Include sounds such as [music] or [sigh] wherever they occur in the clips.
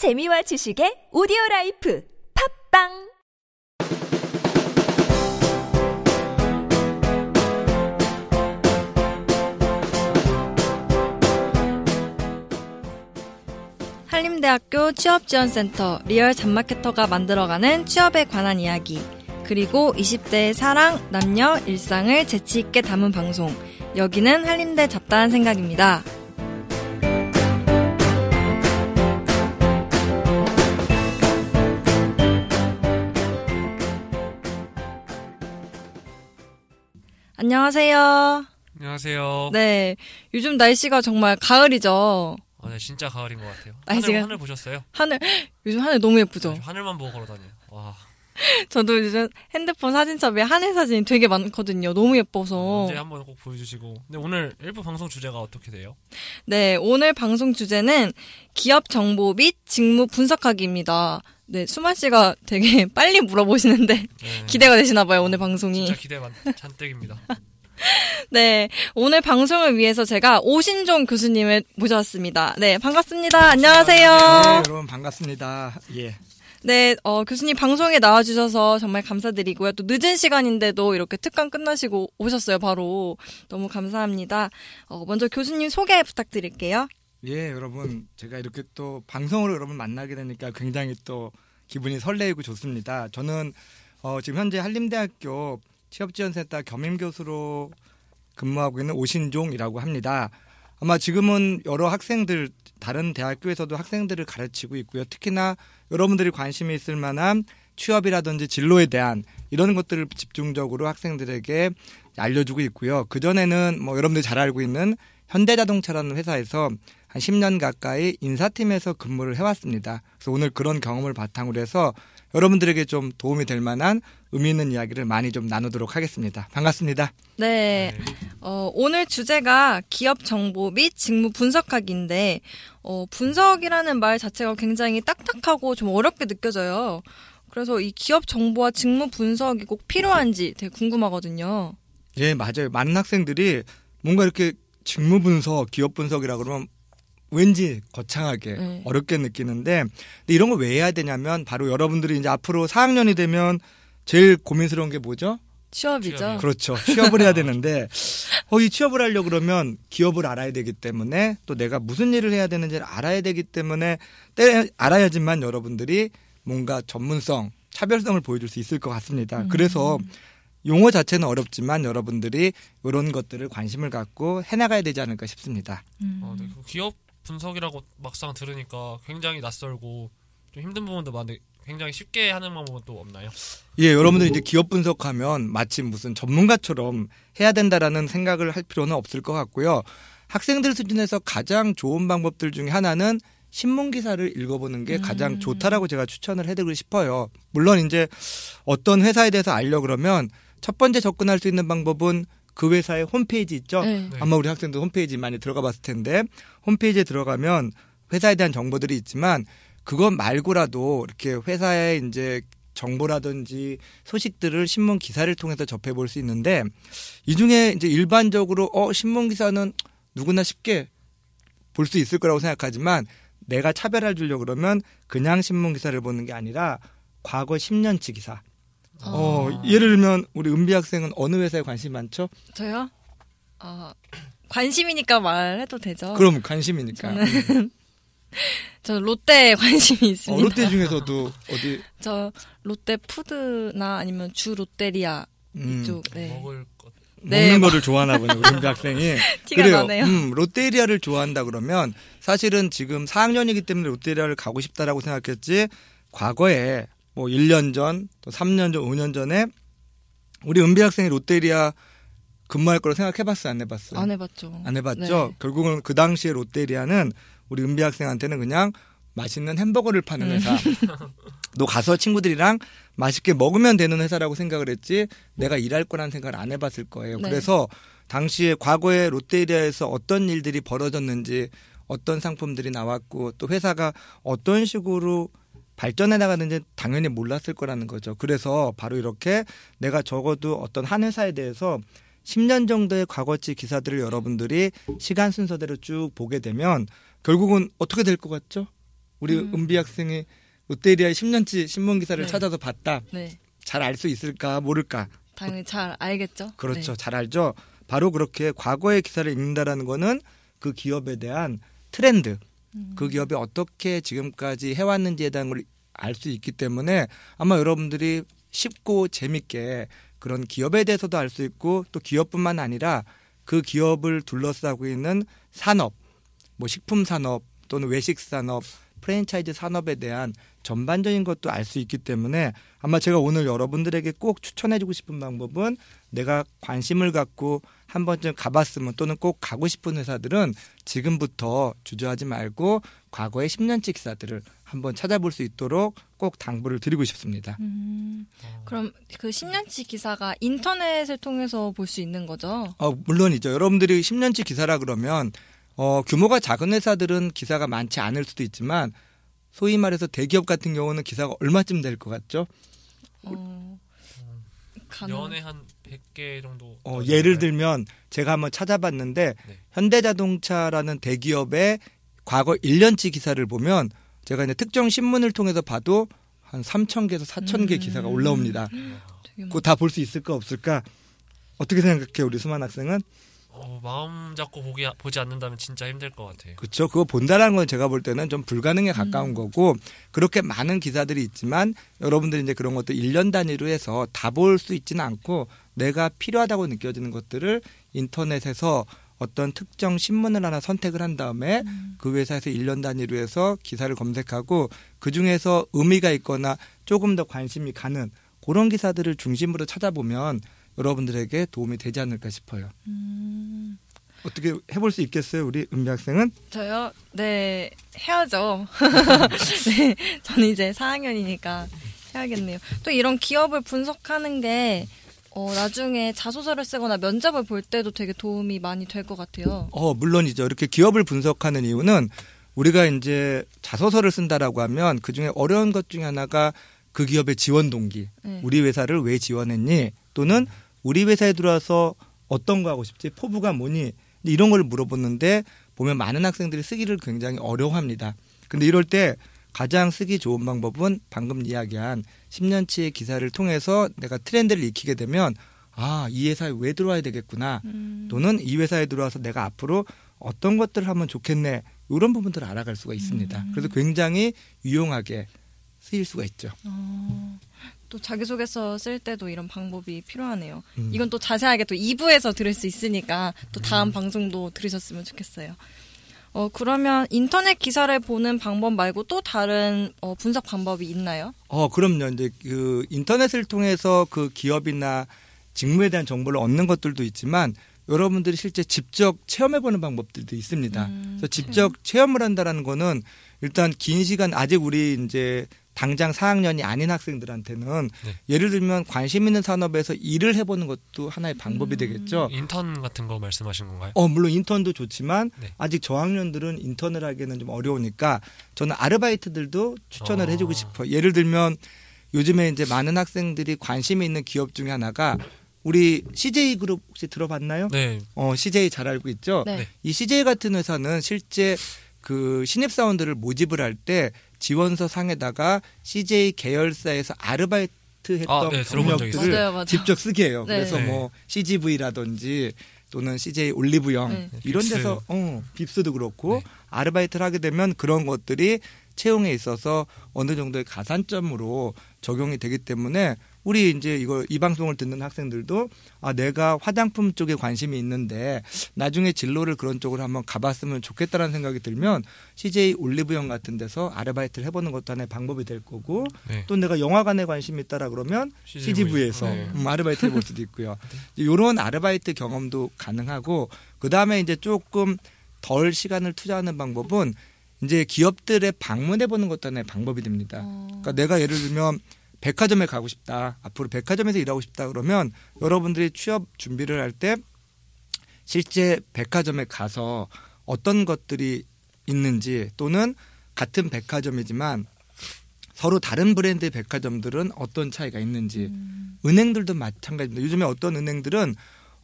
재미와 지식의 오디오 라이프 팟빵 한림대학교 취업지원센터 리얼 잡마케터가 만들어가는 취업에 관한 이야기 그리고 20대의 사랑, 남녀, 일상을 재치있게 담은 방송 여기는 한림대 잡다한 생각입니다. 안녕하세요. 안녕하세요. 네, 요즘 날씨가 정말 가을이죠. 아, 네, 진짜 가을인 것 같아요. 아니, 하늘, 하늘 보셨어요? 하늘 요즘 하늘 너무 예쁘죠. 저 하늘만 보고 걸어 다녀요. 와, [laughs] 저도 요즘 핸드폰 사진첩에 하늘 사진이 되게 많거든요. 너무 예뻐서. 언제 한번 꼭 보여주시고. 근데 오늘 일부 방송 주제가 어떻게 돼요? 네, 오늘 방송 주제는 기업 정보 및 직무 분석하기입니다. 네, 수만 씨가 되게 [laughs] 빨리 물어보시는데 네, 기대가 되시나 봐요, 오늘 방송이. 진짜 기대 많, 잔뜩입니다. [laughs] 네, 오늘 방송을 위해서 제가 오신종 교수님을 모셔왔습니다. 네, 반갑습니다. 안녕하세요. 네, 여러분 반갑습니다. 예. 네, 어, 교수님 방송에 나와주셔서 정말 감사드리고요. 또 늦은 시간인데도 이렇게 특강 끝나시고 오셨어요, 바로. 너무 감사합니다. 어, 먼저 교수님 소개 부탁드릴게요. 예, 여러분 제가 이렇게 또 방송으로 여러분 만나게 되니까 굉장히 또 기분이 설레이고 좋습니다. 저는 어, 지금 현재 한림대학교 취업지원센터 겸임교수로 근무하고 있는 오신종이라고 합니다. 아마 지금은 여러 학생들 다른 대학교에서도 학생들을 가르치고 있고요. 특히나 여러분들이 관심이 있을 만한 취업이라든지 진로에 대한 이런 것들을 집중적으로 학생들에게 알려주고 있고요. 그 전에는 뭐 여러분들이 잘 알고 있는 현대자동차라는 회사에서 한 10년 가까이 인사팀에서 근무를 해왔습니다. 그래서 오늘 그런 경험을 바탕으로 해서 여러분들에게 좀 도움이 될 만한 의미 있는 이야기를 많이 좀 나누도록 하겠습니다. 반갑습니다. 네, 어, 오늘 주제가 기업 정보 및 직무 분석하기인데, 어, 분석이라는 말 자체가 굉장히 딱딱하고 좀 어렵게 느껴져요. 그래서 이 기업 정보와 직무 분석이 꼭 필요한지 되게 궁금하거든요. 예, 맞아요. 많은 학생들이 뭔가 이렇게 직무 분석, 기업 분석이라 그러면 왠지 거창하게 네. 어렵게 느끼는데 근데 이런 걸 왜 해야 되냐면 바로 여러분들이 이제 앞으로 4학년이 되면 제일 고민스러운 게 뭐죠? 취업이죠. 취업이요. 그렇죠. 취업을 해야 되는데 어, 이 취업을 하려 그러면 기업을 알아야 되기 때문에 또 내가 무슨 일을 해야 되는지를 알아야 되기 때문에 때 알아야지만 여러분들이 뭔가 전문성, 차별성을 보여줄 수 있을 것 같습니다. 그래서 용어 자체는 어렵지만 여러분들이 이런 것들을 관심을 갖고 해나가야 되지 않을까 싶습니다. 음. 어, 네, 그 기업 분석이라고 막상 들으니까 굉장히 낯설고 좀 힘든 부분도 많은데 굉장히 쉽게 하는 방법은 또 없나요? 예, 여러분들 이제 기업 분석하면 마치 무슨 전문가처럼 해야 된다라는 생각을 할 필요는 없을 것 같고요. 학생들 수준에서 가장 좋은 방법들 중에 하나는 신문 기사를 읽어보는 게 가장 음. 좋다라고 제가 추천을 해드리고 싶어요. 물론 이제 어떤 회사에 대해서 알려 그러면 첫 번째 접근할 수 있는 방법은 그 회사의 홈페이지 있죠. 네. 네. 아마 우리 학생들 홈페이지 많이 들어가 봤을 텐데 홈페이지에 들어가면 회사에 대한 정보들이 있지만 그것 말고라도 이렇게 회사의 이제 정보라든지 소식들을 신문 기사를 통해서 접해 볼 수 있는데 이 중에 이제 일반적으로 어 신문 기사는 누구나 쉽게 볼 수 있을 거라고 생각하지만 내가 차별화 주려고 그러면 그냥 신문 기사를 보는 게 아니라 과거 10년치 기사. 어, 아. 예를 들면 우리 은비 학생은 어느 회사에 관심 많죠? 저요? 아, 관심이니까 말해도 되죠. 그럼 관심이니까. 저는 [laughs] 롯데에 관심이 있습니다. 어, 롯데 중에서도 어디 [laughs] 저 롯데 푸드나 아니면 주 롯데리아 음, 이쪽 네. 먹을 것 네, 먹는 뭐- 거를 좋아하나 보네 우리 은비 학생이. [laughs] 티가 그래요. 나네요. 음, 롯데리아를 좋아한다 그러면 사실은 지금 4학년이기 때문에 롯데리아를 가고 싶다라고 생각했지 과거에 뭐 1년 전, 또 3년 전, 5년 전에 우리 은비 학생이 롯데리아 근무할 거라고 생각해봤어요, 안 해봤어요? 안 해봤죠. 안 해봤죠. 네. 결국은 그 당시에 롯데리아는 우리 은비 학생한테는 그냥 맛있는 햄버거를 파는 음. 회사. [laughs] 너 가서 친구들이랑 맛있게 먹으면 되는 회사라고 생각을 했지 내가 일할 거라는 생각을 안 해봤을 거예요. 네. 그래서 당시에 과거에 롯데리아에서 어떤 일들이 벌어졌는지 어떤 상품들이 나왔고 또 회사가 어떤 식으로 발전해 나가는지 당연히 몰랐을 거라는 거죠. 그래서 바로 이렇게 내가 적어도 어떤 한 회사에 대해서 10년 정도의 과거치 기사들을 여러분들이 시간 순서대로 쭉 보게 되면 결국은 어떻게 될 것 같죠? 우리 음. 은비 학생이 롯데리아의 10년치 신문 기사를 네. 찾아서 봤다. 네. 잘알 수 있을까 모를까? 당연히 잘 알겠죠. 그렇죠. 네. 잘 알죠. 바로 그렇게 과거의 기사를 읽는다라는 거는 그 기업에 대한 트렌드, 음. 그 기업이 어떻게 지금까지 해왔는지에 대한 걸 알 수 있기 때문에 아마 여러분들이 쉽고 재밌게 그런 기업에 대해서도 알 수 있고 또 기업뿐만 아니라 그 기업을 둘러싸고 있는 산업, 뭐 식품 산업 또는 외식 산업, 프랜차이즈 산업에 대한 전반적인 것도 알 수 있기 때문에 아마 제가 오늘 여러분들에게 꼭 추천해주고 싶은 방법은 내가 관심을 갖고 한 번쯤 가봤으면 또는 꼭 가고 싶은 회사들은 지금부터 주저하지 말고 과거의 10년치 기사들을 한번 찾아볼 수 있도록 꼭 당부를 드리고 싶습니다. 음, 그럼 그 10년치 기사가 인터넷을 통해서 볼 수 있는 거죠? 어, 물론이죠. 여러분들이 10년치 기사라 그러면 어, 규모가 작은 회사들은 기사가 많지 않을 수도 있지만 소위 말해서 대기업 같은 경우는 기사가 얼마쯤 될 것 같죠? 어. 연에 한 100개 정도. 어? 예를 들면 제가 한번 찾아봤는데 네. 현대자동차라는 대기업의 과거 1년치 기사를 보면 제가 이제 특정 신문을 통해서 봐도 한 3,000개에서 4,000개 음. 기사가 올라옵니다. 되게 그거 다 볼 수 있을까 없을까? 어떻게 생각해 우리 수만 학생은? 어, 마음 잡고 보기 보지 않는다면 진짜 힘들 것 같아요. 그렇죠. 그거 본다라는 건 제가 볼 때는 좀 불가능에 가까운 음. 거고 그렇게 많은 기사들이 있지만 여러분들이 이제 그런 것도 1년 단위로 해서 다 볼 수 있지는 않고 내가 필요하다고 느껴지는 것들을 인터넷에서 어떤 특정 신문을 하나 선택을 한 다음에 음. 그 회사에서 1년 단위로 해서 기사를 검색하고 그 중에서 의미가 있거나 조금 더 관심이 가는 그런 기사들을 중심으로 찾아보면 여러분들에게 도움이 되지 않을까 싶어요. 음, 어떻게 해볼 수 있겠어요, 우리 은비 학생은? 저요? 네, 해야죠. [laughs] 네, 저는 이제 4학년이니까 해야겠네요. 또 이런 기업을 분석하는 게, 어, 나중에 자소서를 쓰거나 면접을 볼 때도 되게 도움이 많이 될 것 같아요. 어, 물론이죠. 이렇게 기업을 분석하는 이유는 우리가 이제 자소서를 쓴다라고 하면 그 중에 어려운 것 중에 하나가 그 기업의 지원 동기. 네. 우리 회사를 왜 지원했니? 또는 우리 회사에 들어와서 어떤 거 하고 싶지? 포부가 뭐니? 이런 걸 물어보는데 보면 많은 학생들이 쓰기를 굉장히 어려워합니다. 근데 이럴 때 가장 쓰기 좋은 방법은 방금 이야기한 10년치의 기사를 통해서 내가 트렌드를 익히게 되면 아, 이 회사에 왜 들어와야 되겠구나. 음, 또는 이 회사에 들어와서 내가 앞으로 어떤 것들을 하면 좋겠네 이런 부분들을 알아갈 수가 있습니다. 음. 그래서 굉장히 유용하게 쓰일 수가 있죠. 어, 또 자기소개서 쓸 때도 이런 방법이 필요하네요. 음. 이건 또 자세하게 또 2부에서 들을 수 있으니까 또 다음 음. 방송도 들으셨으면 좋겠어요. 어, 그러면 인터넷 기사를 보는 방법 말고 또 다른 어, 분석 방법이 있나요? 어 그럼요. 이제 그 인터넷을 통해서 그 기업이나 직무에 대한 정보를 얻는 것들도 있지만 여러분들이 실제 직접 체험해보는 방법들도 있습니다. 음, 그래서 직접 체험을 한다라는 거는 일단 긴 시간 아직 우리 이제 당장 4학년이 아닌 학생들한테는 네. 예를 들면 관심 있는 산업에서 일을 해보는 것도 하나의 방법이 음. 되겠죠. 인턴 같은 거 말씀하신 건가요? 어, 물론 인턴도 좋지만 네. 아직 저학년들은 인턴을 하기에는 좀 어려우니까 저는 아르바이트들도 추천을 어. 해주고 싶어요. 예를 들면 요즘에 이제 많은 학생들이 관심이 있는 기업 중에 하나가 우리 CJ 그룹 혹시 들어봤나요? 네. 어, CJ 잘 알고 있죠? 네. 네. 이 CJ 같은 회사는 실제 그 신입 사원들을 모집을 할때 지원서 상에다가 CJ 계열사에서 아르바이트 했던 아, 네. 경력들을 맞아요, 맞아요. 직접 쓰게 해요. 네. 그래서 네. 뭐 CGV라든지 또는 CJ 올리브영 네. 이런 빕스. 데서 어, 빕스도 그렇고 네. 아르바이트를 하게 되면 그런 것들이 채용에 있어서 어느 정도의 가산점으로 적용이 되기 때문에 우리 이제 이거 이 방송을 듣는 학생들도 아 내가 화장품 쪽에 관심이 있는데 나중에 진로를 그런 쪽으로 한번 가봤으면 좋겠다라는 생각이 들면 CJ 올리브영 같은 데서 아르바이트를 해보는 것도 하나의 방법이 될 거고 네. 또 내가 영화관에 관심이 있다라 그러면 CGV에서 네. 음, 아르바이트 해볼 수도 있고요. [laughs] 이런 아르바이트 경험도 가능하고 그 다음에 이제 조금 덜 시간을 투자하는 방법은 이제 기업들에 방문해 보는 것도 하나의 방법이 됩니다. 어, 그러니까 내가 예를 들면 백화점에 가고 싶다. 앞으로 백화점에서 일하고 싶다 그러면 여러분들이 취업 준비를 할 때 실제 백화점에 가서 어떤 것들이 있는지 또는 같은 백화점이지만 서로 다른 브랜드의 백화점들은 어떤 차이가 있는지 음, 은행들도 마찬가지입니다. 요즘에 어떤 은행들은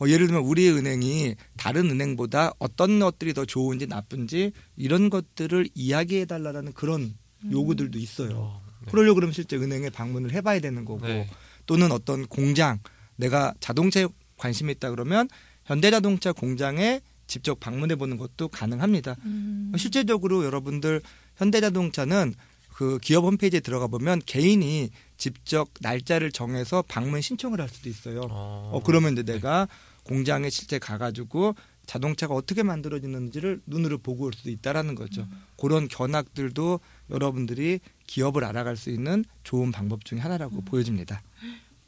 어, 예를 들면 우리 은행이 다른 은행보다 어떤 것들이 더 좋은지 나쁜지 이런 것들을 이야기해 달라는 그런 요구들도 있어요. 어, 네. 그러려고 그러면 실제 은행에 방문을 해봐야 되는 거고 네. 또는 어떤 공장 내가 자동차에 관심이 있다 그러면 현대자동차 공장에 직접 방문해 보는 것도 가능합니다. 음. 실제적으로 여러분들 현대자동차는 그 기업 홈페이지에 들어가 보면 개인이 직접 날짜를 정해서 방문 신청을 할 수도 있어요. 어, 어, 그러면 이제 내가 공장에 실제 가가지고 자동차가 어떻게 만들어지는지를 눈으로 보고 올 수도 있다라는 거죠. 그런 견학들도 여러분들이 기업을 알아갈 수 있는 좋은 방법 중에 하나라고 보여집니다.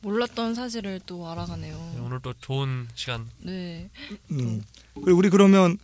몰랐던 사실을 또 네, 알아가네요. 오늘 또 좋은 시간. 네. 음. 그리고 우리 그러면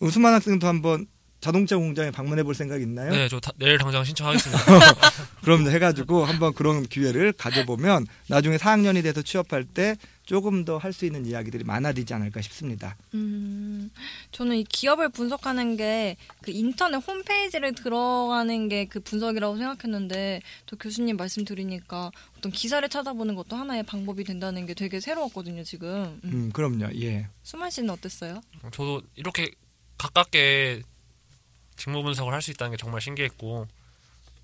우수만 학생도 한번 자동차 공장에 방문해 볼 생각 있나요? 네, 저 다- 내일 당장 신청하겠습니다. [laughs] 그럼 해가지고 한번 그런 기회를 가져보면 나중에 4학년이 돼서 취업할 때 조금 더 할 수 있는 이야기들이 많아지지 않을까 싶습니다. 음, 저는 이 기업을 분석하는 게 그 인터넷 홈페이지를 들어가는 게 그 분석이라고 생각했는데 또 교수님 말씀 들으니까 어떤 기사를 찾아보는 것도 하나의 방법이 된다는 게 되게 새로웠거든요, 지금. 음. 음, 그럼요. 예. 수만 씨는 어땠어요? 저도 이렇게 가깝게 직무 분석을 할 수 있다는 게 정말 신기했고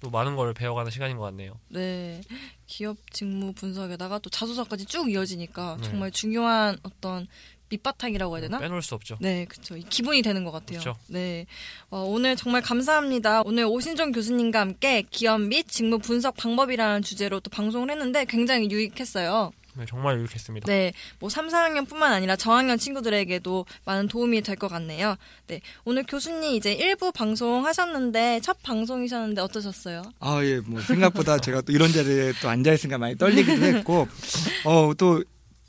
또 많은 걸 배워가는 시간인 것 같네요. 네. 기업 직무 분석에다가 또 자소서까지 쭉 이어지니까 네. 정말 중요한 어떤 밑바탕이라고 해야 되나? 빼놓을 수 없죠. 네, 그쵸. 이 기분이 되는 것 같아요. 그쵸. 네. 어, 오늘 정말 감사합니다. 오늘 오신종 교수님과 함께 기업 및 직무 분석 방법이라는 주제로 또 방송을 했는데 굉장히 유익했어요. 네, 정말 유익했습니다. 네. 뭐 3, 4학년뿐만 아니라 저학년 친구들에게도 많은 도움이 될 것 같네요. 네. 오늘 교수님 이제 1부 방송 하셨는데 첫 방송이셨는데 어떠셨어요? 아, 예, 뭐, 생각보다 [laughs] 제가 또 이런 자리에 또 앉아 있으니까 많이 떨리기도 했고, 어, 또,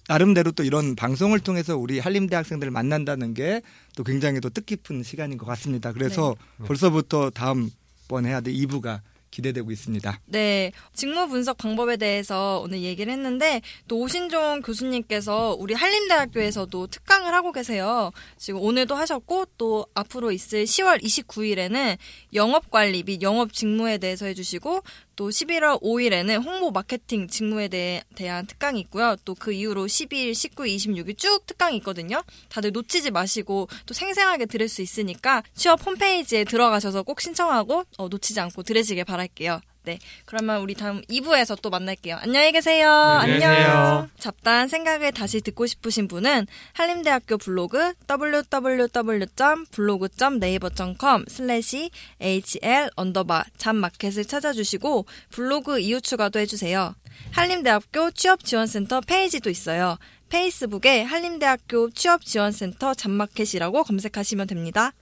나름대로 또 이런 방송을 통해서 우리 한림대 학생들을 만난다는 게 또 굉장히 또 뜻깊은 시간인 것 같습니다. 그래서 네. 벌써부터 다음 번 해야 될 2부가 기대되고 있습니다. 네, 직무 분석 방법에 대해서 오늘 얘기를 했는데 또 오신종 교수님께서 우리 한림대학교에서도 특강을 하고 계세요. 지금 오늘도 하셨고 또 앞으로 있을 10월 29일에는 영업 관리 및 영업 직무에 대해서 해주시고 또 11월 5일에는 홍보 마케팅 직무에 대해, 대한 특강이 있고요. 또 그 이후로 12일, 19일, 26일 쭉 특강이 있거든요. 다들 놓치지 마시고 또 생생하게 들을 수 있으니까 취업 홈페이지에 들어가셔서 꼭 신청하고 어, 놓치지 않고 들으시길 바랄게요. 네. 그러면 우리 다음 2부에서 또 만날게요. 안녕히 계세요. 안녕히 안녕. 계세요. 잡다한 생각을 다시 듣고 싶으신 분은 한림대학교 블로그 www.blog.naver.com 슬래시 hl underbar 잡마켓을 찾아주시고 블로그 이웃 추가도 해주세요. 한림대학교 취업지원센터 페이지도 있어요. 페이스북에 한림대학교 취업지원센터 잡마켓이라고 검색하시면 됩니다.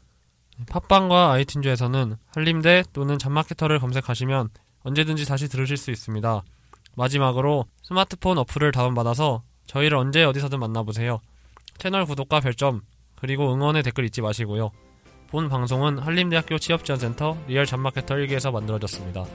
팟빵과 아이튠즈에서는 한림대 또는 잡마케터를 검색하시면 언제든지 다시 들으실 수 있습니다. 마지막으로 스마트폰 어플을 다운받아서 저희를 언제 어디서든 만나보세요. 채널 구독과 별점 그리고 응원의 댓글 잊지 마시고요. 본 방송은 한림대학교 취업지원센터 리얼 잡마케터 1기에서 만들어졌습니다.